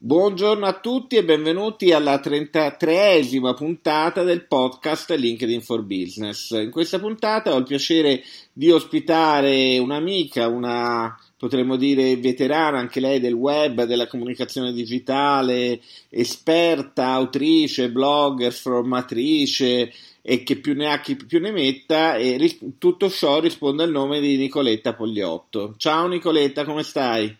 Buongiorno a tutti e benvenuti alla 33esima puntata del podcast LinkedIn for Business. In questa puntata ho il piacere di ospitare un'amica, una potremmo dire veterana anche lei del web, della comunicazione digitale, esperta, autrice, blogger, formatrice e che più ne ha chi più ne metta e tutto ciò risponde al nome di Nicoletta Pogliotto. Ciao Nicoletta, come stai?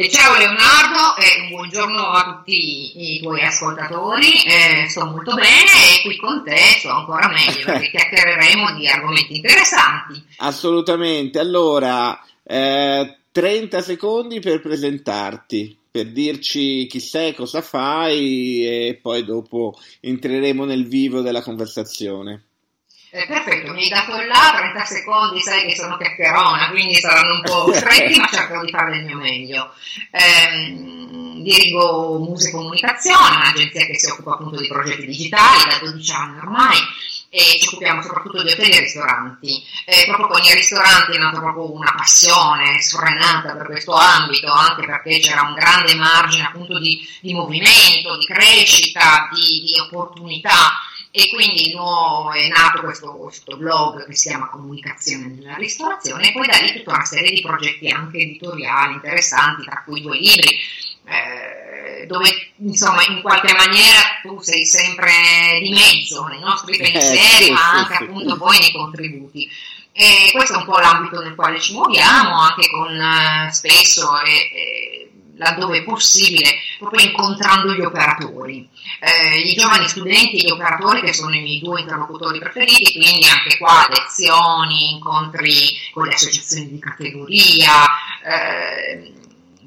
E ciao Leonardo, e buongiorno a tutti i tuoi ascoltatori, eh, sto molto bene e qui con te sto ancora meglio perché chiacchiereremo di argomenti interessanti. Assolutamente, allora eh, 30 secondi per presentarti, per dirci chi sei, cosa fai e poi dopo entreremo nel vivo della conversazione. Eh, perfetto, mi hai dato là 30 secondi, sai che sono chiacchierona, quindi saranno un po' stretti, ma cercherò di fare il mio meglio. Eh, dirigo Muse Comunicazione, un'agenzia che si occupa appunto di progetti digitali da 12 anni ormai e ci occupiamo soprattutto di hotel e ristoranti. Eh, proprio con i ristoranti è nata proprio una passione sfrenata per questo ambito, anche perché c'era un grande margine appunto di, di movimento, di crescita, di, di opportunità e quindi no, è nato questo, questo, blog che si chiama Comunicazione nella ristorazione e poi da lì tutta una serie di progetti anche editoriali interessanti, tra cui due libri, eh, dove insomma in qualche maniera tu sei sempre di mezzo nei nostri eh, pensieri, sì, ma anche sì, appunto sì. poi nei contributi. E questo è un po' l'ambito nel quale ci muoviamo, anche con uh, spesso e, laddove possibile, proprio incontrando gli operatori eh, i giovani studenti e gli operatori che sono i miei due interlocutori preferiti, quindi anche qua lezioni, incontri con le associazioni di categoria, eh,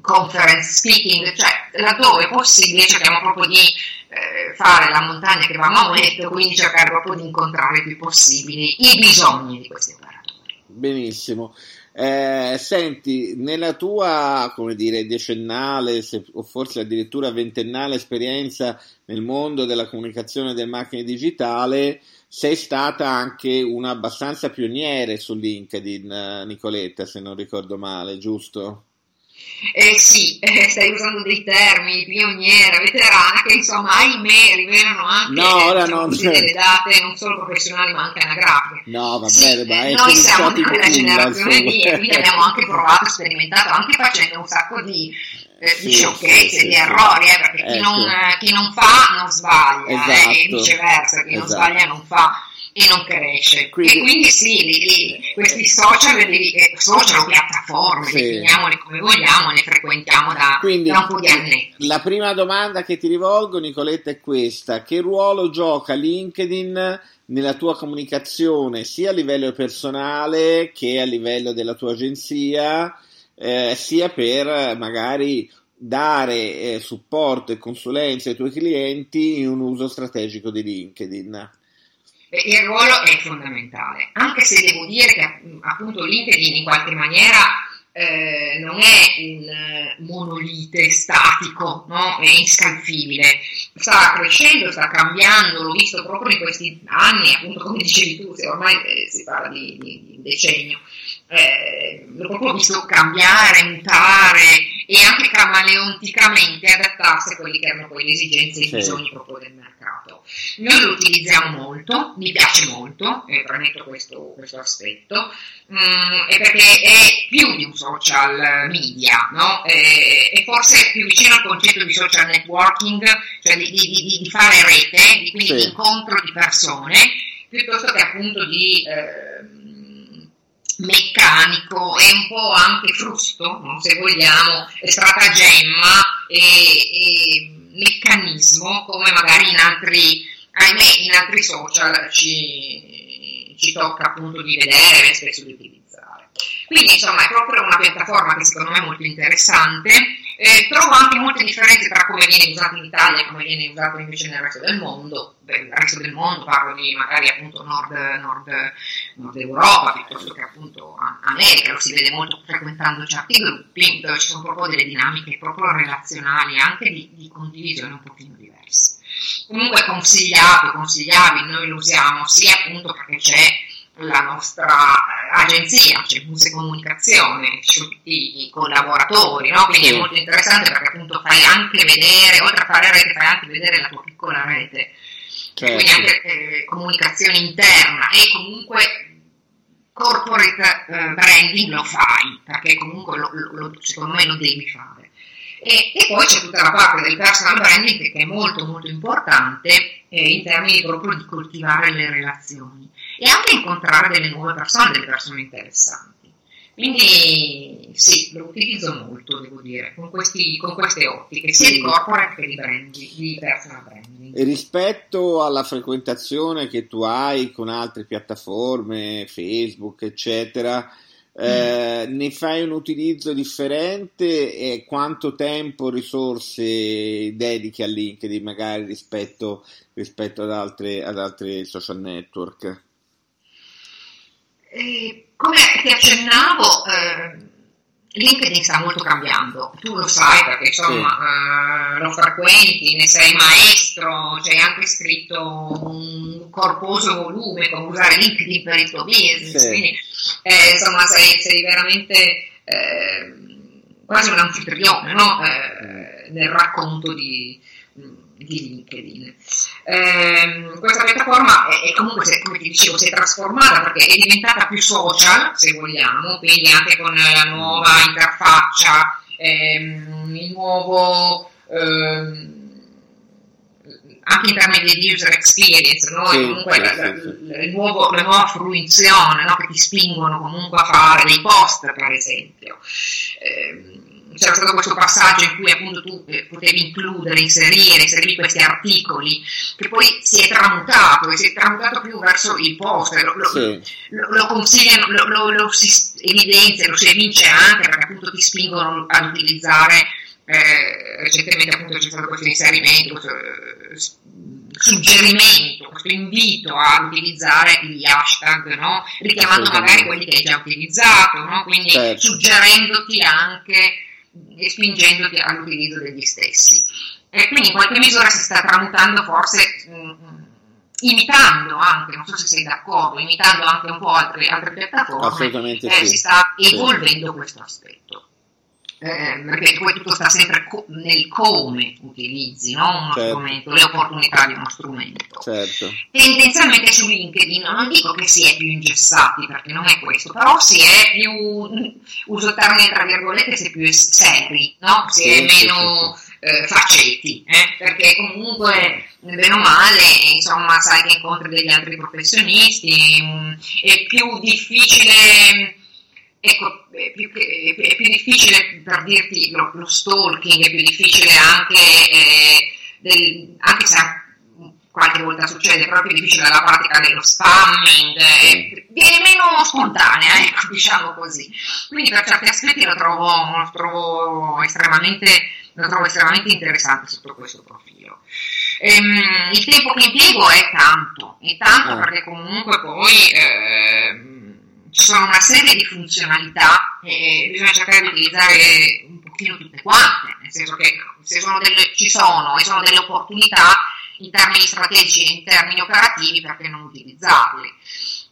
conference speaking, cioè laddove possibile cerchiamo proprio di eh, fare la montagna che va a Maometto, quindi cercare proprio di incontrare il più possibile i bisogni. Benissimo. Eh, senti, nella tua, come dire, decennale se, o forse addirittura ventennale esperienza nel mondo della comunicazione e del marketing digitale, sei stata anche una abbastanza pioniere su LinkedIn, eh, Nicoletta, se non ricordo male, giusto? Eh sì, eh, stai usando dei termini, pioniera, veterana, che insomma, ahimè, rivelano anche no, ora diciamo, delle date non solo professionali ma anche anagrafiche. No, va sì, bene, ma è Noi siamo di quella generazione lì e quindi abbiamo anche provato, sperimentato, anche facendo un sacco di eh, sì, di sciocchezze, sì, di errori, eh, perché ecco. chi, non, chi, non, fa non sbaglia, esatto. eh, e viceversa, chi esatto. non sbaglia non fa e non cresce. Quindi, e quindi sì, li, li, questi social, li, eh, social o piattaforme, sì. definiamole come vogliamo, le frequentiamo da, quindi, da un po' di anni. La prima domanda che ti rivolgo, Nicoletta, è questa. Che ruolo gioca LinkedIn nella tua comunicazione, sia a livello personale che a livello della tua agenzia, eh, sia per magari dare eh, supporto e consulenza ai tuoi clienti in un uso strategico di LinkedIn? Il ruolo è fondamentale, anche se devo dire che appunto LinkedIn in qualche maniera eh, non è un eh, monolite statico, no? è inscalfibile, sta crescendo, sta cambiando, l'ho visto proprio in questi anni, appunto come dicevi tu, se ormai eh, si parla di, di, di decennio, eh, l'ho proprio visto cambiare, mutare e anche camaleonticamente adattarsi a quelli che erano poi le esigenze e i bisogni proprio del mercato. Noi lo utilizziamo molto, mi piace molto, e premetto questo, questo aspetto, mm, è perché è più di un social media, no? è, è forse più vicino al concetto di social networking, cioè di, di, di, di fare rete, di, quindi sì. di incontro di persone, piuttosto che appunto di... Eh, meccanico e un po' anche frusto, no? se vogliamo, stratagemma e, e, meccanismo come magari in altri, ahimè, in altri social ci, ci tocca appunto di vedere e spesso di utilizzare. Quindi insomma è proprio una piattaforma che secondo me è molto interessante eh, trovo anche molte differenze tra come viene usato in Italia e come viene usato invece nel resto del mondo. Nel resto del mondo parlo di magari appunto nord, nord, nord Europa piuttosto che appunto America, lo si vede molto frequentando certi gruppi dove ci sono proprio delle dinamiche proprio relazionali, anche di, di condivisione un pochino diverse. Comunque consigliato, consigliabile, noi lo usiamo sia appunto perché c'è la nostra agenzia, c'è Muse Comunicazione, i collaboratori, no? quindi è molto interessante perché appunto fai anche vedere, oltre a fare rete, fai anche vedere la tua piccola rete, certo. quindi anche eh, comunicazione interna e comunque corporate eh, branding lo fai, perché comunque lo, lo, secondo me lo devi fare. E, e, poi c'è tutta la parte del personal branding che è molto molto importante eh, in termini proprio di coltivare le relazioni e anche incontrare delle nuove persone, delle persone interessanti. Quindi sì, lo utilizzo molto, devo dire, con, questi, con queste ottiche, sia di corporate che di branding, di personal branding. E rispetto alla frequentazione che tu hai con altre piattaforme, Facebook, eccetera, eh, mm. ne fai un utilizzo differente e quanto tempo, risorse dedichi a LinkedIn magari rispetto, rispetto ad, altre, ad altri social network? Eh, come ti accennavo, eh, LinkedIn sta molto cambiando, tu lo sai perché insomma sì. uh, lo frequenti, ne sei maestro, c'è anche scritto un corposo volume come usare LinkedIn per il tuo business, sì. quindi eh, insomma sei, sei veramente eh, quasi un anfitrione no? eh, nel racconto di, di LinkedIn. Eh, questa piattaforma è, è comunque, se, come ti dicevo, si è trasformata perché è diventata più social, se vogliamo, quindi anche con la nuova interfaccia, ehm, il nuovo... Ehm, anche in termini di user experience, no? sì, comunque sì, la, sì. Nuovo, la, nuova fruizione no? che ti spingono comunque a fare dei post, per esempio. Eh, c'era stato questo passaggio in cui appunto tu eh, potevi includere, inserire, inserire questi articoli, che poi si è tramutato, e si è tramutato più verso il post, lo, lo, sì. lo, lo consigliano, lo, lo, si evidenzia, lo si evince anche perché appunto ti spingono ad utilizzare, eh, recentemente appunto c'è stato questo inserimento, questo, eh, suggerimento, questo invito a utilizzare gli hashtag, no? richiamando magari quelli che hai già utilizzato, no? quindi certo. suggerendoti anche e spingendoti all'utilizzo degli stessi. E quindi in qualche misura si sta tramutando forse mh, mm, imitando anche, non so se sei d'accordo, imitando anche un po' altre, altre piattaforme, eh, sì. si sta evolvendo sì. questo aspetto eh, perché poi tutto sta sempre co- nel come utilizzi no? uno certo. strumento, le opportunità di uno strumento. Certo. Tendenzialmente su LinkedIn non dico che si è più ingessati, perché non è questo, però si è più, uso il termine tra virgolette, si è più seri, no? si sì, è meno sì, eh, faceti, eh? perché comunque bene o male, insomma, sai che incontri degli altri professionisti, mh, mm, è più difficile ecco, è più, è più, difficile per dirti lo, lo, stalking, è più difficile anche, eh, del, anche se qualche volta succede, però è più difficile la pratica dello spamming, eh, viene meno spontanea, ecco, diciamo così. Quindi per certi aspetti lo trovo, lo trovo, estremamente, lo trovo estremamente interessante sotto questo profilo. Ehm, il tempo che impiego è tanto, è tanto ah. perché comunque poi... Eh, ci sono una serie di funzionalità e bisogna cercare di utilizzare un pochino tutte quante, nel senso che se sono delle, ci sono e sono delle opportunità in termini strategici e in termini operativi, perché non utilizzarle?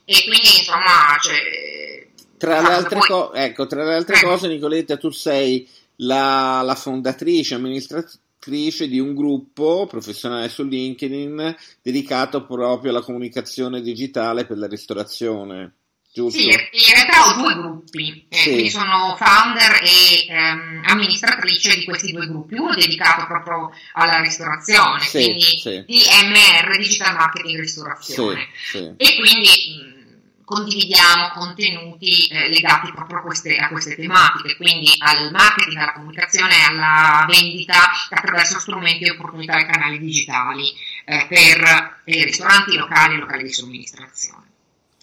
E quindi insomma, cioè, tra, le altre, poi... co- ecco, tra le altre eh. cose, Nicoletta, tu sei la, la fondatrice, amministratrice di un gruppo professionale su LinkedIn dedicato proprio alla comunicazione digitale per la ristorazione. Giusto. Sì, in realtà ho due gruppi, eh, sì. quindi sono founder e ehm, amministratrice di questi due gruppi, uno dedicato proprio alla ristorazione, sì, quindi sì. DMR, Digital Marketing Ristorazione, e quindi mh, condividiamo contenuti eh, legati proprio a queste, a queste, tematiche, quindi al marketing, alla comunicazione, alla vendita attraverso strumenti e opportunità e canali digitali eh, per eh, ristoranti, locali e locali di somministrazione.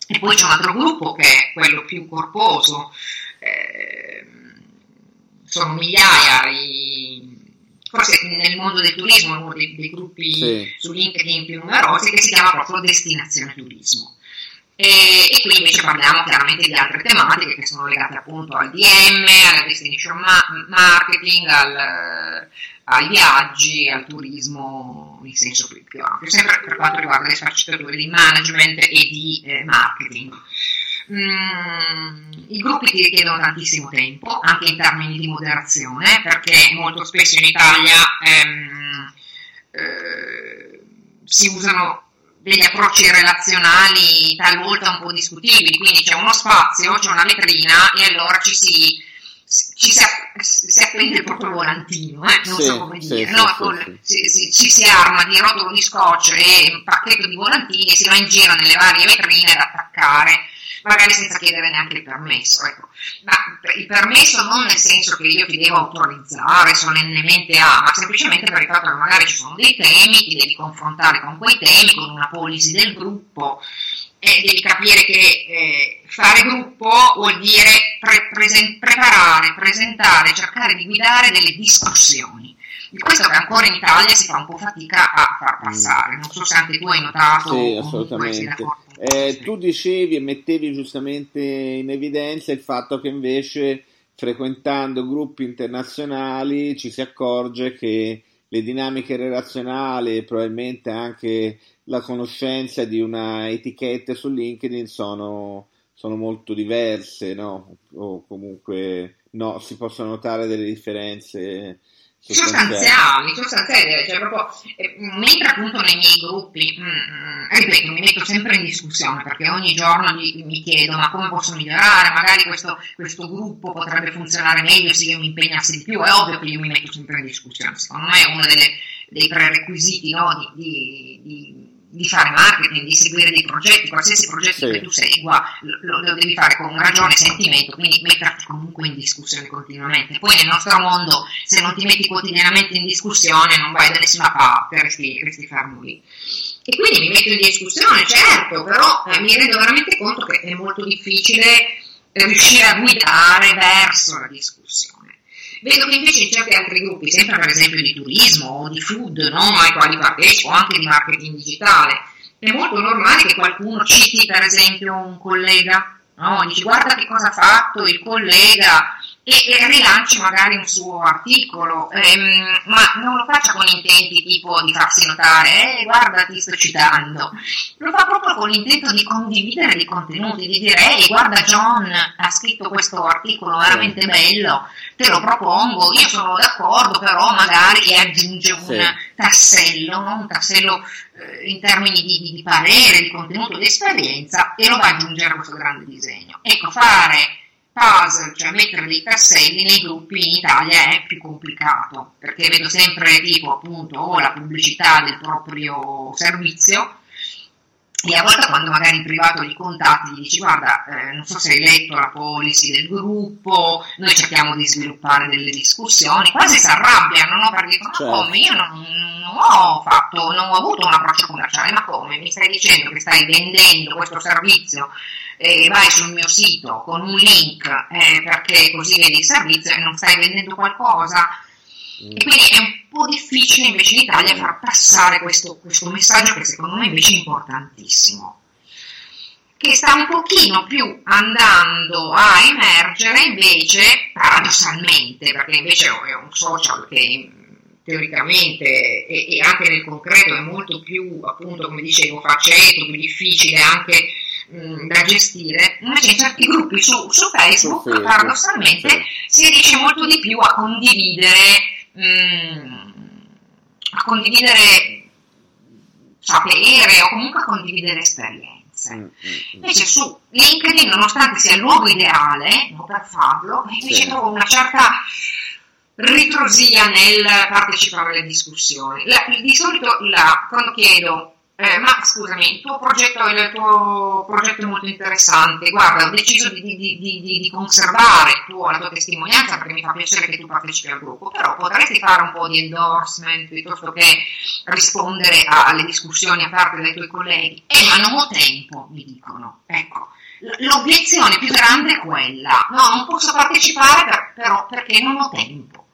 E poi c'è un altro gruppo che è quello più corposo, eh, sono migliaia, i, forse nel mondo del turismo uno dei, dei gruppi sì. su LinkedIn più numerosi che si chiama proprio Destinazione Turismo. E, e, qui invece parliamo chiaramente di altre tematiche che sono legate appunto al DM, alla destination ma- marketing, al, ai viaggi, al turismo in senso più, ampio, sempre per quanto riguarda le sfaccettature di management e di eh, marketing. Mm, I gruppi ti richiedono tantissimo tempo, anche in termini di moderazione, perché molto spesso in Italia ehm, eh, si usano degli approcci relazionali talvolta un po' discutibili, quindi c'è uno spazio, c'è una vetrina e allora ci si ci si, si appende il proprio volantino, eh? non sì, so come dire, sì, no? Con, si, si, ci si arma di rotolo di scotch e un pacchetto di volantini e si va in giro nelle varie vetrine ad attaccare, magari senza chiedere neanche il permesso. Ecco. Ma il permesso non nel senso che io ti devo autorizzare solennemente a, ma semplicemente per il fatto che magari ci sono dei temi, ti devi confrontare con quei temi, con una policy del gruppo, e devi capire che eh, fare gruppo vuol dire pre- presen- preparare, presentare, cercare di guidare delle discussioni. Di questo che ancora in Italia si fa un po' fatica a far passare. Non so se anche tu hai notato. Sì, assolutamente. Eh, tu dicevi e mettevi giustamente in evidenza il fatto che invece frequentando gruppi internazionali ci si accorge che le dinamiche relazionali e probabilmente anche la conoscenza di una etichetta su LinkedIn sono, sono molto diverse, no? O comunque no, si possono notare delle differenze sostanziali, sostanziali, cioè proprio, eh, mentre appunto nei miei gruppi, mh, mm, mm, ripeto, mi metto sempre in discussione perché ogni giorno mi, mi chiedo ma come posso migliorare, magari questo, questo, gruppo potrebbe funzionare meglio se io mi impegnassi di più, è ovvio che io mi metto sempre in discussione, secondo me è uno delle, dei prerequisiti no, di, di, di di fare marketing, di seguire dei progetti, qualsiasi progetto sì. che tu segua lo, lo, devi fare con ragione e sentimento, quindi metterti comunque in discussione continuamente. Poi nel nostro mondo, se non ti metti quotidianamente in discussione, non vai da nessuna parte, resti, resti fermo lì. E quindi mi metto in discussione, certo, però eh, mi rendo veramente conto che è molto difficile riuscire a guidare verso la discussione. Vedo che invece in certi altri gruppi, sempre per esempio di turismo o di food, no, ai quali partecipo, anche di marketing digitale, è molto normale che qualcuno citi per esempio un collega, no? dici guarda che cosa ha fatto il collega e, rilanci magari un suo articolo, ehm, ma non lo faccia con intenti tipo di farsi notare, eh, guarda ti sto citando, lo fa proprio con l'intento di condividere dei contenuti, di dire, ehi guarda John ha scritto questo articolo veramente bello, te lo propongo, io sono d'accordo, però magari aggiunge un sì. tassello, no? un tassello eh, in termini di, di, parere, di contenuto, di esperienza e lo va ad aggiungere a questo grande disegno. Ecco, fare puzzle, cioè mettere dei tasselli nei gruppi in Italia è più complicato, perché vedo sempre tipo appunto o la pubblicità del proprio servizio e a volte quando magari in privato li contatti gli dici guarda eh, non so se hai letto la policy del gruppo noi cerchiamo di sviluppare delle discussioni quasi si arrabbiano no? perché dicono certo. come io non, non, ho fatto non ho avuto un approccio commerciale ma come mi stai dicendo che stai vendendo questo servizio eh, vai sul mio sito con un link eh, perché così vedi il servizio e non stai vendendo qualcosa. E quindi è un po' difficile invece in Italia far passare questo, questo messaggio che secondo me invece è importantissimo che sta un pochino più andando a emergere invece paradossalmente, perché invece è un social che teoricamente e, e, anche nel concreto è molto più, appunto, come dicevo, faceto, più difficile anche mh, da gestire, invece in certi gruppi su, su Facebook, sì, paradossalmente, sì. si riesce molto di più a condividere, mh, a condividere sapere o comunque a condividere esperienze. Mm, mm, mm. Invece su LinkedIn, nonostante sia il luogo ideale no, per farlo, invece sì. trovo una certa ritrosia nel partecipare alle discussioni. La, di solito la, quando chiedo eh, ma scusami, il tuo, progetto, il tuo progetto è molto interessante, guarda, ho deciso di, di, di, di conservare tuo, la tua testimonianza perché mi fa piacere che tu partecipi al gruppo, però potresti fare un po' di endorsement piuttosto che rispondere alle discussioni aperte dai tuoi colleghi. Eh, ma non ho tempo, mi dicono. Ecco, l'obiezione più grande è quella, no, non posso partecipare per, però perché non ho tempo.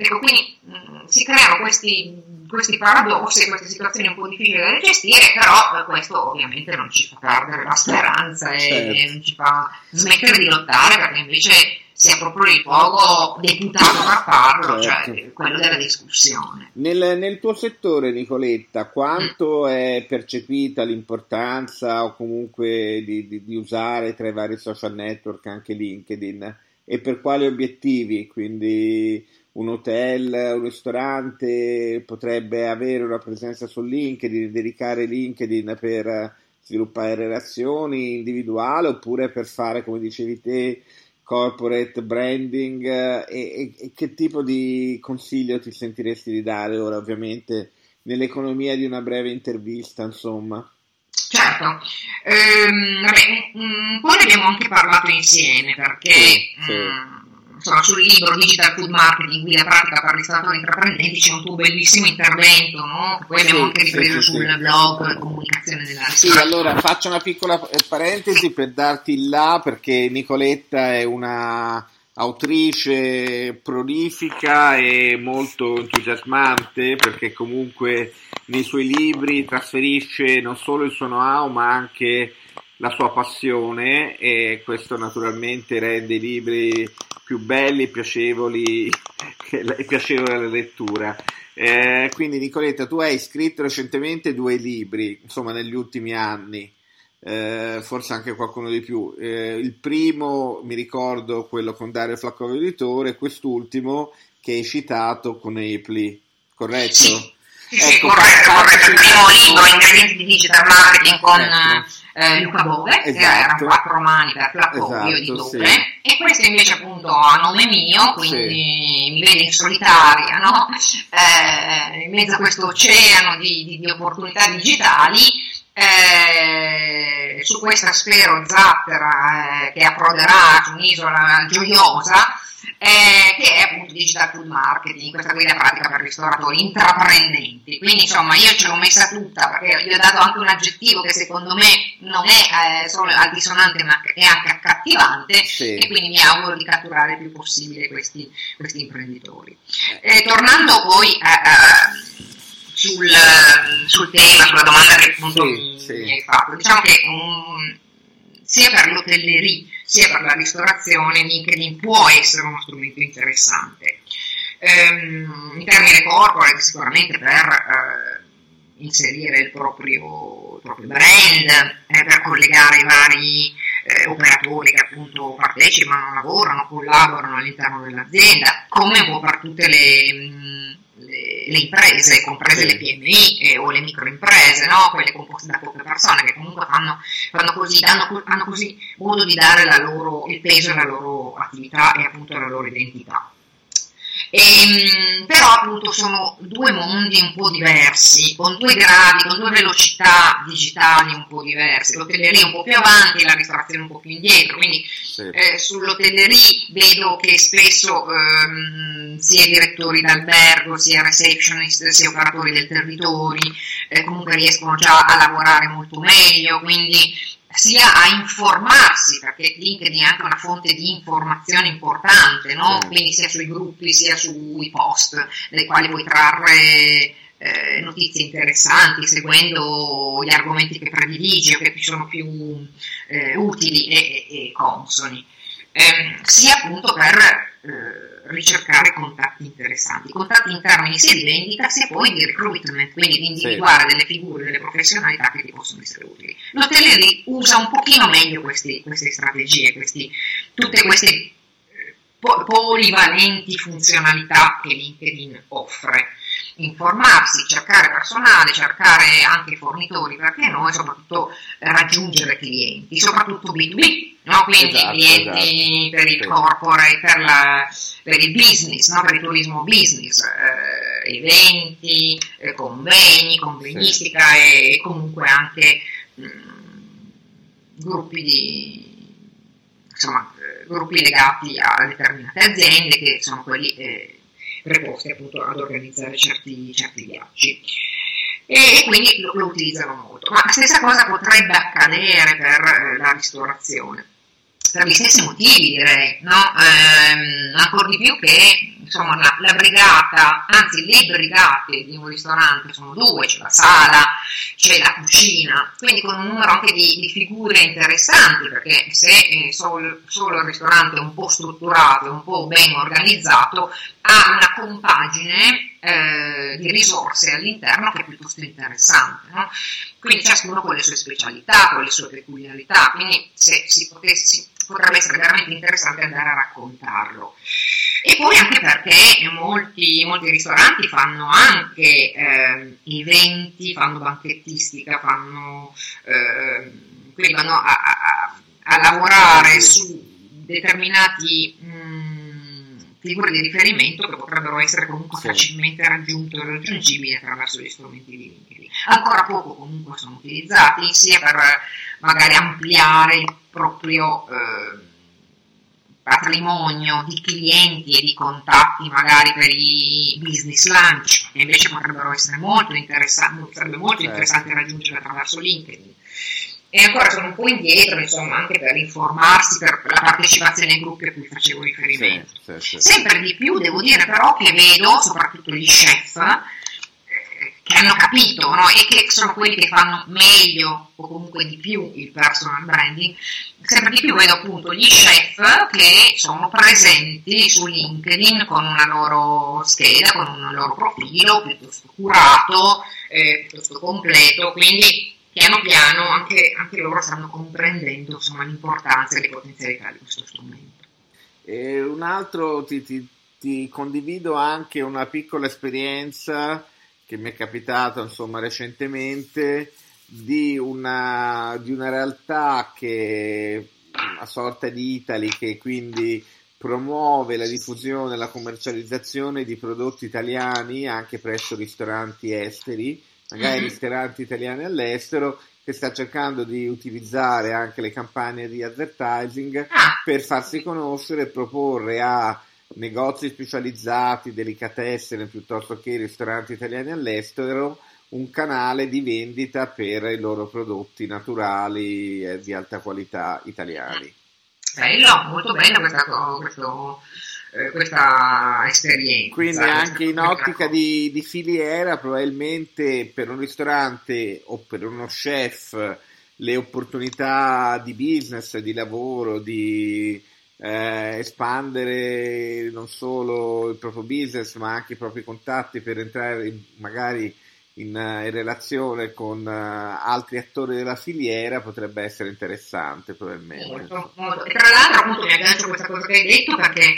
Ecco, quindi mh, mm, si creano questi, questi, paradossi, queste situazioni un po' difficili da gestire, però eh, questo ovviamente non ci fa perdere la speranza e, certo. e non ci fa smettere di lottare, perché invece sia proprio il luogo deputato a farlo, cioè certo. cioè quello della discussione. Nel, nel tuo settore, Nicoletta, quanto mm. è percepita l'importanza o comunque di, di, di, usare tra i vari social network anche LinkedIn e per quali obiettivi? Quindi un hotel, un ristorante potrebbe avere una presenza su LinkedIn, dedicare LinkedIn per sviluppare relazioni individuali oppure per fare, come dicevi te, corporate branding eh, e, e, che tipo di consiglio ti sentiresti di dare ora ovviamente nell'economia di una breve intervista insomma certo ehm, vabbè, un po' ne abbiamo anche parlato insieme perché sì, sì. Mh, mm, insomma, sul libro Digital Food Marketing, guida pratica per ristoratori intraprendenti, c'è un tuo bellissimo intervento, no? Poi abbiamo anche ripreso sì, sul sì. blog Comunicazione della Sì, allora faccio una piccola parentesi per darti il là, perché Nicoletta è una autrice prolifica e molto entusiasmante perché comunque nei suoi libri trasferisce non solo il suo know-how ma anche la sua passione e questo naturalmente rende i libri più belli e piacevoli e piacevole alla lettura. Eh, quindi Nicoletta, tu hai scritto recentemente due libri, insomma negli ultimi anni, eh, forse anche qualcuno di più. Eh, il primo, mi ricordo, quello con Dario Flaccovo Editore, quest'ultimo che hai citato con Apli, corretto? Sì. Sì, ecco, corretto, corretto. Il primo libro, Ingredienti di Digital Marketing con ecco. eh, Luca Bove, esatto. che erano quattro romani per Flaccovio esatto, Editore, sì. E questo invece appunto a nome mio, quindi sì. mi vede in solitaria, no? eh, in mezzo a questo oceano di, di, di opportunità digitali, eh, su questa spero zattera eh, che approderà su un'isola gioiosa, eh, che è appunto Digital Food Marketing, questa guida pratica per ristoratori intraprendenti. Quindi insomma io ce l'ho messa tutta perché gli ho dato anche un aggettivo che secondo me non è eh, solo altisonante ma è anche accattivante sì. e quindi mi auguro di catturare il più possibile questi, questi imprenditori. Eh, tornando poi sul, sul, tema, sulla domanda che appunto sì, mi, sì. hai fatto, diciamo che um, sia per l'hotellerie sia per la ristorazione, LinkedIn può essere uno strumento interessante. Ehm, in termine corporate, sicuramente per eh, inserire il proprio, il proprio brand, eh, per collegare i vari eh, operatori che appunto partecipano, lavorano, collaborano all'interno dell'azienda, come un po' per tutte le, mm, le, le imprese, comprese le PMI eh, o le microimprese, no? quelle composte da poche persone che comunque fanno, fanno così, danno, hanno così modo di dare loro, il peso alla loro attività e appunto alla loro identità. E, ehm, però appunto sono due mondi un po' diversi, con due gradi, con due velocità digitali un po' diverse, l'hotelleria un po' più avanti e la ristorazione un po' più indietro, quindi sì. eh, sull'hotelleria vedo che spesso ehm, sia direttori d'albergo, sia receptionist, sia operatori del territorio, eh, comunque riescono già a lavorare molto meglio, quindi sia a informarsi, perché LinkedIn è anche una fonte di informazione importante, no? quindi sia sui gruppi sia sui post, dai quali puoi trarre eh, notizie interessanti, seguendo gli argomenti che prediligi o che ti sono più eh, utili e, e consoni, eh, sia appunto per eh, ricercare contatti interessanti, contatti in termini sia di vendita sia poi di recruitment, quindi di individuare sì. delle figure, delle professionalità che ti possono essere utili. L'hotellerie usa un pochino meglio questi, queste strategie, questi, tutte queste eh, polivalenti funzionalità che LinkedIn offre informarsi, cercare personale, cercare anche fornitori, perché no, e soprattutto raggiungere clienti, soprattutto B2B, no? quindi esatto, clienti esatto. per il corporate, per, la, per, il business, no? per il turismo business, eh, eventi, eh, convegni, convegnistica sì. e, comunque anche mh, gruppi di insomma, eh, gruppi legati a determinate aziende che sono quelli eh, preposti appunto ad organizzare certi, certi viaggi. E, quindi lo, lo, utilizzano molto. Ma la stessa cosa potrebbe accadere per eh, la ristorazione, per gli stessi motivi direi, no? ehm, ancora di più che insomma la, la, brigata, anzi le brigate di un ristorante sono due, c'è la sala, c'è la cucina, quindi con un numero anche di, di figure interessanti, perché se eh, solo, solo, il ristorante è un po' strutturato, un po' ben organizzato, ha una compagine eh, di risorse all'interno che è piuttosto interessante. No? Quindi ciascuno con le sue specialità, con le sue peculiarità, quindi se si potesse, potrebbe essere veramente interessante andare a raccontarlo. E poi anche perché molti, molti ristoranti fanno anche eh, eventi, fanno banchettistica, fanno, eh, quindi vanno a, a, a lavorare su determinati mh, mm, figure di riferimento che potrebbero essere comunque sì. facilmente raggiunti o raggiungibili attraverso gli strumenti di LinkedIn. Ancora poco comunque sono utilizzati sia per magari ampliare il proprio eh, patrimonio di clienti e di contatti magari per i business lunch, che invece potrebbero essere molto interessanti, sarebbe molto certo. interessante raggiungere attraverso LinkedIn. E ancora sono un po' indietro, insomma, anche per informarsi, per la partecipazione ai gruppi a cui facevo riferimento. Sì, sì, sì. Sempre di più devo dire però che vedo, soprattutto gli chef, che hanno capito no? e che sono quelli che fanno meglio o comunque di più il personal branding, sempre di più vedo appunto gli chef che sono presenti su LinkedIn con una loro scheda, con un loro profilo piuttosto curato, eh, piuttosto completo, quindi piano piano anche, anche loro stanno comprendendo insomma, l'importanza e le potenzialità di questo strumento. E un altro ti, ti, ti condivido anche una piccola esperienza che mi è capitato insomma recentemente di una, di una realtà che a sorta di Italy che quindi promuove la diffusione e la commercializzazione di prodotti italiani anche presso ristoranti esteri, magari mm-hmm. ristoranti italiani all'estero, che sta cercando di utilizzare anche le campagne di advertising ah. per farsi conoscere e proporre a negozi specializzati, delicatessen piuttosto che ristoranti italiani all'estero, un canale di vendita per i loro prodotti naturali e di alta qualità italiani. Bello, molto bella questa, questo, questa esperienza. Quindi anche in ottica di, di, filiera, probabilmente per un ristorante o per uno chef le opportunità di business, di lavoro, di eh, espandere non solo il proprio business ma anche i propri contatti per entrare magari in, eh, in, relazione con uh, altri attori della filiera potrebbe essere interessante probabilmente. Molto, molto. E tra l'altro appunto mi aggancio a questa cosa che hai detto perché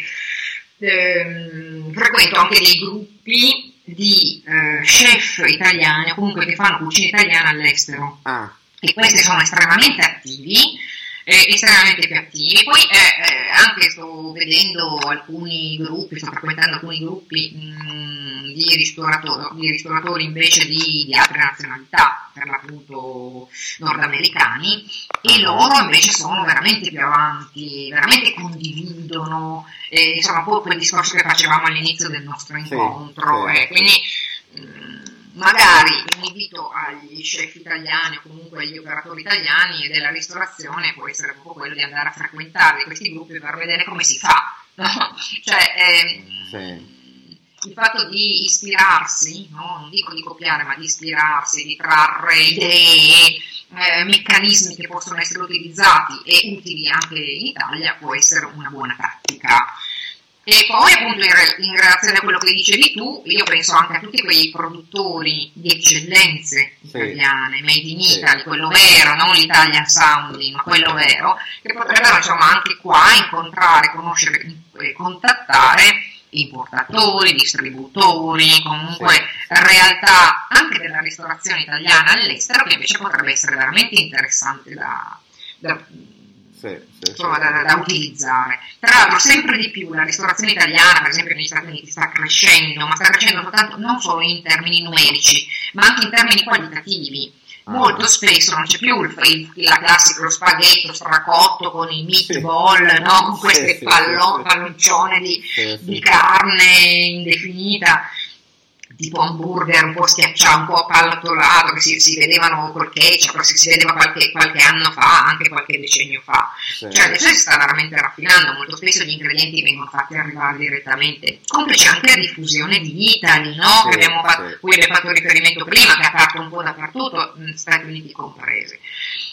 ehm, frequento anche dei gruppi di eh, chef italiani o comunque che fanno cucina italiana all'estero ah. e questi sono estremamente attivi eh, estremamente più attivi. Poi eh, eh, anche sto vedendo alcuni gruppi, sto frequentando alcuni gruppi mh, mm, di, ristoratori, di, ristoratori, invece di, di, altre nazionalità, per l'appunto nordamericani, e loro invece sono veramente più avanti, veramente condividono, eh, insomma, un po' quel discorso che facevamo all'inizio del nostro incontro. Sì, sì. quindi mh, mm, magari un invito agli chef italiani o comunque agli operatori italiani della ristorazione può essere po' quello di andare a frequentare questi gruppi per vedere come si fa. No? Cioè, ehm, sì il fatto di ispirarsi, no? non dico di copiare, ma di ispirarsi, di trarre idee, eh, meccanismi che possono essere utilizzati e utili anche in Italia può essere una buona tattica. E poi appunto in, re, in, relazione a quello che dicevi tu, io penso anche a tutti quei produttori di eccellenze italiane, sì. made in Italy, sì. quello vero, non l'Italian sounding, ma quello vero, che potrebbero insomma anche qua incontrare, conoscere e contattare importatori, distributori, comunque sì. realtà anche della ristorazione italiana all'estero che invece potrebbe essere veramente interessante da, da sì, sì, insomma, da, da, utilizzare. Tra l'altro, sempre di più la ristorazione italiana, per esempio negli Stati Uniti, sta crescendo, ma sta crescendo soltanto, non solo in termini numerici, ma anche in termini qualitativi. Ah. Molto spesso non c'è più il, il, la classico spaghetto stracotto con i meatball, sì. no? con queste pallon, palloncione di, di carne indefinita tipo hamburger un po' schiacciato, un po' pallottolato, che si, si vedevano col ketchup, si, si vedeva qualche, qualche, anno fa, anche qualche decennio fa. Sì. Cioè adesso si sta veramente raffinando, molto spesso gli ingredienti vengono fatti arrivare direttamente, complice anche la diffusione di Italy, no? Sì, abbiamo fatto, sì. cui abbiamo fatto riferimento prima, che ha aperto un po' dappertutto, Stati Uniti compresi.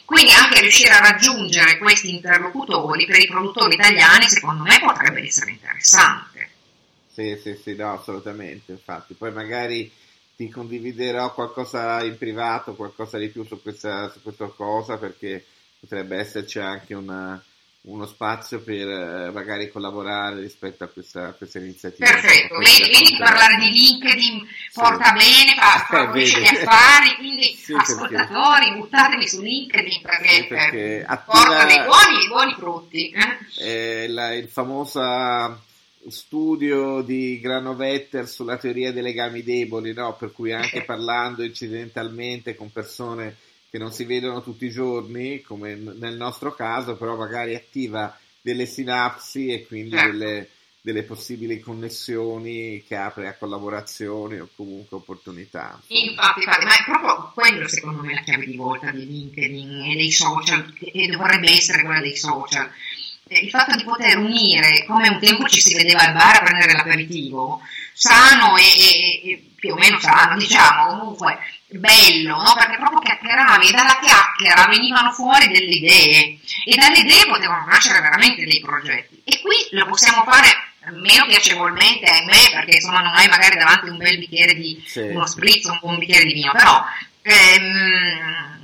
Quindi anche riuscire a raggiungere questi interlocutori per i produttori italiani, secondo me, potrebbe essere interessante. Sì, sì, sì, no, assolutamente, infatti. Poi magari ti condividerò qualcosa in privato, qualcosa di più su questa, su questa cosa, perché potrebbe esserci anche una, uno spazio per eh, magari collaborare rispetto a questa, a questa iniziativa. Perfetto, vedi, vedi parlare di LinkedIn porta sì. bene, fa, favorisce gli affari, quindi sì, ascoltatori, perché... buttatevi su LinkedIn perché, sì, perché eh, porta dei buoni, buoni frutti. Eh, la, il famoso studio di Granovetter sulla teoria dei legami deboli, no? per cui anche parlando incidentalmente con persone che non si vedono tutti i giorni, come nel nostro caso, però magari attiva delle sinapsi e quindi certo. delle, delle, possibili connessioni che apre a collaborazioni o comunque opportunità. Infatti, infatti, ma è proprio quello secondo me la chiave di volta di LinkedIn e dei social, e dovrebbe essere quella dei social. Il fatto di poter unire, come un tempo ci si vedeva al bar a prendere l'aperitivo, sano e, e, e più o meno sano, diciamo, comunque bello, no? perché proprio chiacchieravi e dalla chiacchiera venivano fuori delle idee e dalle idee potevano nascere veramente dei progetti e qui lo possiamo fare meno piacevolmente ahimè perché insomma non hai magari davanti un bel bicchiere di sì. uno spritz un buon bicchiere di vino però ehm,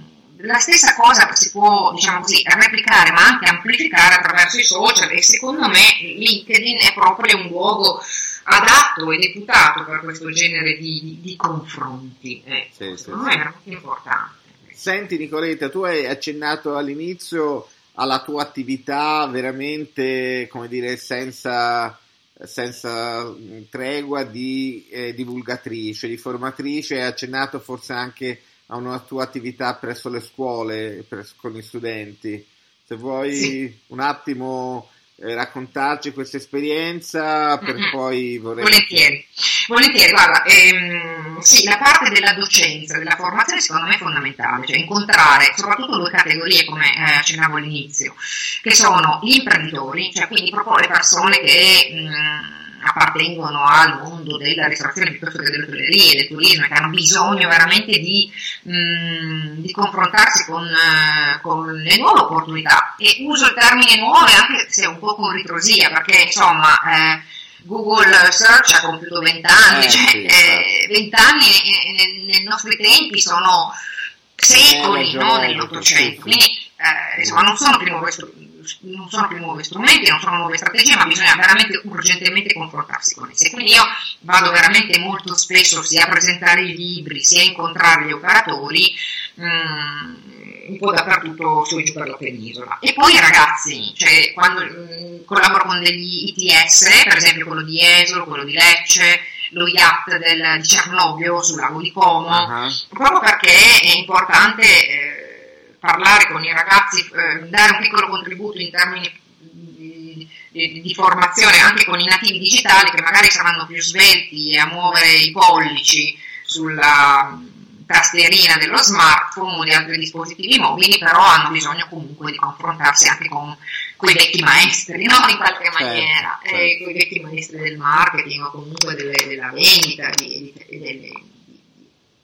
la stessa cosa si può diciamo così replicare ma anche amplificare attraverso i social e secondo me LinkedIn è proprio un luogo adatto e deputato per questo genere di, di confronti. Eh, sì, sì, sì. è veramente importante. Senti Nicoletta, tu hai accennato all'inizio alla tua attività veramente, come dire, senza, senza tregua di eh, divulgatrice, di formatrice, hai accennato forse anche a una tua attività presso le scuole, presso, con gli studenti. Se vuoi sì. un attimo eh, raccontarci questa esperienza per mm-hmm. poi vorrei... Volentieri, volentieri, guarda, ehm, sì, la parte della docenza, della formazione secondo me è fondamentale, cioè incontrare soprattutto due categorie come eh, accennavo all'inizio, che sono gli imprenditori, cioè quindi proprio le persone che... Mh, mm, appartengono al mondo della ristorazione piuttosto che delle hotellerie, del turismo, che hanno bisogno veramente di, mh, mm, di confrontarsi con, uh, con, le nuove opportunità. E uso il termine nuove anche se un po' con ritrosia, perché insomma... Eh, Google Search ha compiuto 20 anni, eh, cioè, sì, eh, 20 anni nei, nei nostri tempi sono secoli, no? nell'Ottocento, quindi eh, insomma non sono più nuove strutture non sono più nuovi strumenti, non sono nuove strategie, ma bisogna veramente urgentemente confrontarsi con esse. Quindi io vado veramente molto spesso sia a presentare i libri, sia a incontrare gli operatori, mh, mm, un po' dappertutto su e giù per la penisola. E poi ragazzi, cioè quando mh, mm, collaboro con degli ITS, per esempio quello di Esolo, quello di Lecce, lo yacht del, di Cernobbio sul lago di Como, uh-huh. proprio perché è importante eh, parlare con i ragazzi, eh, dare un piccolo contributo in termini di, di, di, formazione anche con i nativi digitali che magari saranno più svelti a muovere i pollici sulla tastierina dello smartphone o di altri dispositivi mobili, però hanno bisogno comunque di confrontarsi anche con quei vecchi maestri, no? in qualche certo, maniera, certo. Eh, quei vecchi maestri del marketing o comunque delle, della vendita, di, delle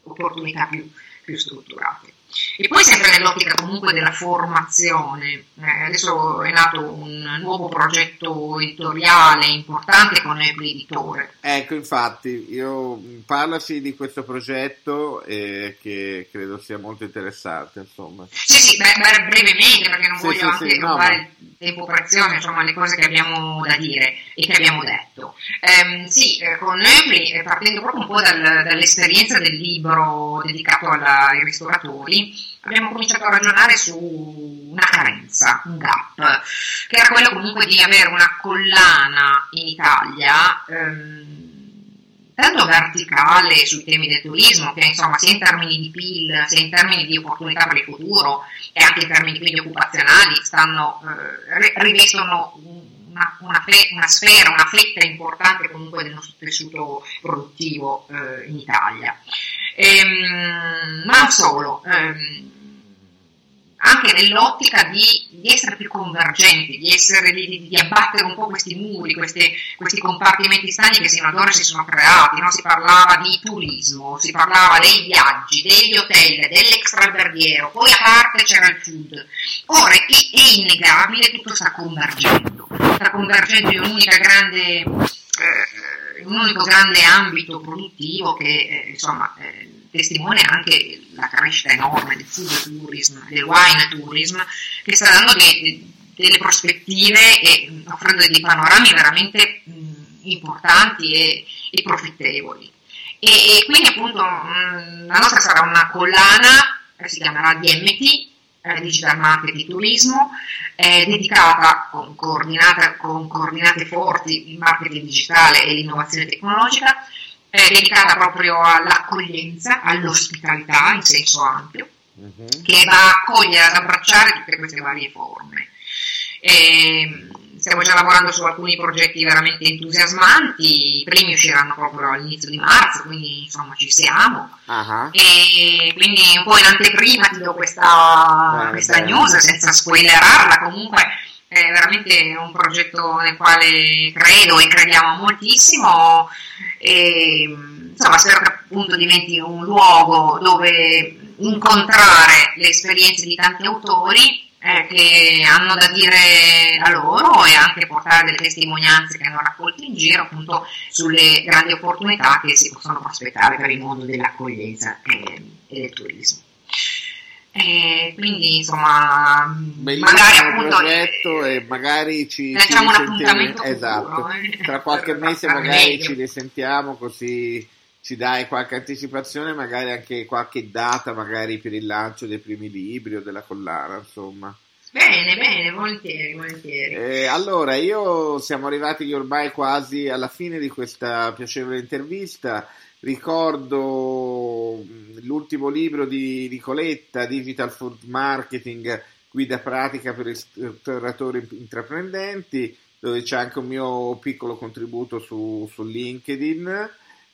opportunità più, più strutturate. E poi sempre nell'ottica comunque della formazione, eh, adesso è nato un nuovo progetto editoriale importante con Eco Editore. Ecco, infatti, io parlaci di questo progetto eh, che credo sia molto interessante, insomma. Sì, sì, beh, brevemente, perché non sì, voglio sì, anche sì, rubare no, il tempo prezioso, insomma, le cose che abbiamo da dire e che abbiamo detto. Eh, sì, con Eupli, eh, partendo proprio un po' dal, dall'esperienza del libro dedicato alla, ai ristoratori, abbiamo cominciato a ragionare su una carenza, un gap, che era quello comunque di avere una collana in Italia ehm, tanto verticale sui temi del turismo, che insomma sia in termini di PIL, sia in termini di opportunità per il futuro e anche in termini quindi occupazionali, stanno, eh, rivestono una, una, fe- una, sfera, una fetta importante comunque del nostro tessuto produttivo eh, in Italia. Ehm, ma non solo, ehm, anche nell'ottica di, di, essere più convergenti, di, essere, di, di, abbattere un po' questi muri, questi, questi compartimenti stagni che sino ad ora si sono creati. No? Si parlava di turismo, si parlava dei viaggi, degli hotel, dell'extraverghiero, poi a parte c'era il food. Ora è, è innegabile, tutto sta convergendo, sta convergendo in un'unica grande... Eh, un unico grande ambito produttivo che eh, insomma, eh, testimonia anche la crescita enorme del food tourism, del wine tourism, che sta dando de, delle prospettive e offrendo dei panorami veramente mh, importanti e, e profittevoli. E, e, quindi appunto mh, la nostra sarà una collana, eh, si chiamerà DMT, eh, Digital Marketing Turismo, è dedicata con, con coordinate forti il marketing digitale e l'innovazione tecnologica, è dedicata proprio all'accoglienza, all'ospitalità in senso ampio, uh-huh. che va a accogliere, ad abbracciare tutte queste varie forme. E, stiamo già lavorando su alcuni progetti veramente entusiasmanti, i primi usciranno proprio all'inizio di marzo, quindi insomma ci siamo. Uh-huh. E quindi un po' in anteprima ti do questa, questa news senza spoilerarla, comunque è veramente un progetto nel quale credo e crediamo moltissimo. E insomma spero che appunto diventi un luogo dove incontrare le esperienze di tanti autori eh, che hanno da dire a loro e anche portare delle testimonianze che hanno raccolto in giro appunto sulle grandi opportunità che si possono prospettare per il mondo dell'accoglienza e, e del turismo. E quindi insomma Bellissimo magari appunto progetto e magari ci, facciamo un appuntamento esatto eh, tra qualche mese magari meglio. ci risentiamo così ci dai qualche anticipazione magari anche qualche data magari per il lancio dei primi libri o della collana insomma Bene, bene, volentieri, volentieri. Eh, allora, io siamo arrivati ormai quasi alla fine di questa piacevole intervista. Ricordo mm, l'ultimo libro di Nicoletta, Digital Food Marketing, guida pratica per ristoratori intraprendenti, dove c'è anche un mio piccolo contributo su, su LinkedIn.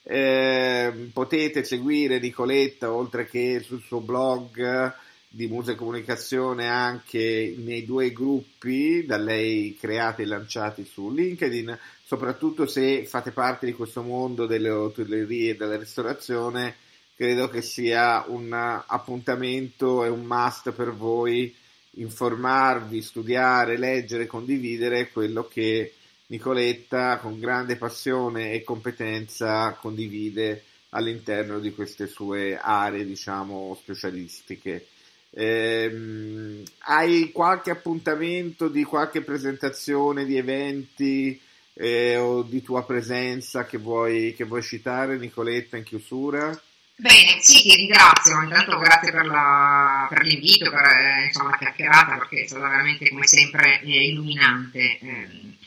Eh, potete seguire Nicoletta oltre che sul suo blog di musica e comunicazione anche nei due gruppi da lei creati e lanciati su LinkedIn soprattutto se fate parte di questo mondo delle hotellerie e della ristorazione, credo che sia un appuntamento e un must per voi informarvi, studiare, leggere, condividere quello che Nicoletta con grande passione e competenza condivide all'interno di queste sue aree, diciamo, specialistiche. Eh, hai qualche appuntamento di qualche presentazione di eventi eh, o di tua presenza che vuoi, che vuoi citare, Nicoletta, in chiusura? Bene, sì, ti ringrazio, intanto grazie per, la, per l'invito, per eh, insomma, la chiacchierata, perché è stata veramente come sempre eh, illuminante. Ehm,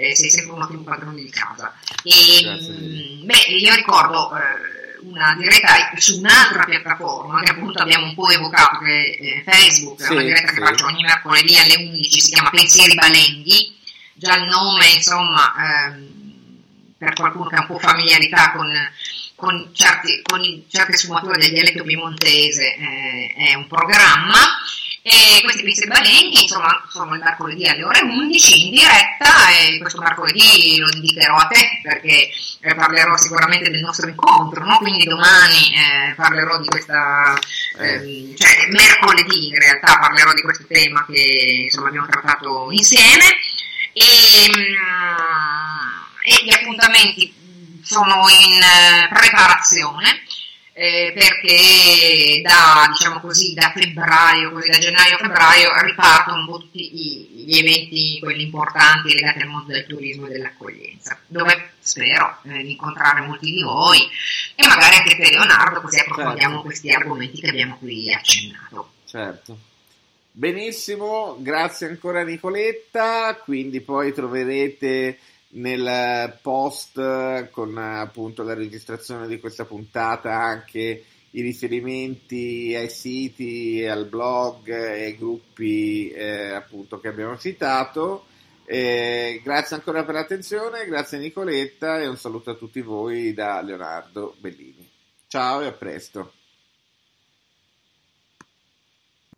eh, sei sempre un ottimo padrone di casa. E, mh, beh, io ricordo eh, una diretta su un'altra piattaforma che appunto abbiamo un po' evocato, che è Facebook, sì, una diretta sì. che faccio ogni mercoledì alle 11, si chiama Pensieri Balenghi già il nome, insomma, ehm, per qualcuno che ha un po' familiarità con, con, certi, con certe sfumature del dialetto piemontese, eh, è un programma. E questi pizzi balenghi, insomma, sono il mercoledì alle ore 11 in diretta e questo mercoledì lo dedicherò a te perché eh, parlerò sicuramente del nostro incontro, no? quindi domani eh, parlerò di questa, ehm, cioè mercoledì in realtà parlerò di questo tema che insomma abbiamo trattato insieme e, mm, e gli appuntamenti sono in eh, preparazione eh, perché da, diciamo così, da febbraio, così da gennaio a febbraio ripartono tutti gli eventi, quelli importanti legati al mondo del turismo e dell'accoglienza, dove spero eh, di incontrare molti di voi e magari anche te Leonardo, così approfondiamo certo. questi argomenti che abbiamo qui accennato. Certo. Benissimo, grazie ancora Nicoletta, quindi poi troverete nel post con appunto la registrazione di questa puntata anche i riferimenti ai siti, al blog e ai gruppi eh, appunto che abbiamo citato. Eh, grazie ancora per l'attenzione, grazie Nicoletta e un saluto a tutti voi da Leonardo Bellini. Ciao e a presto.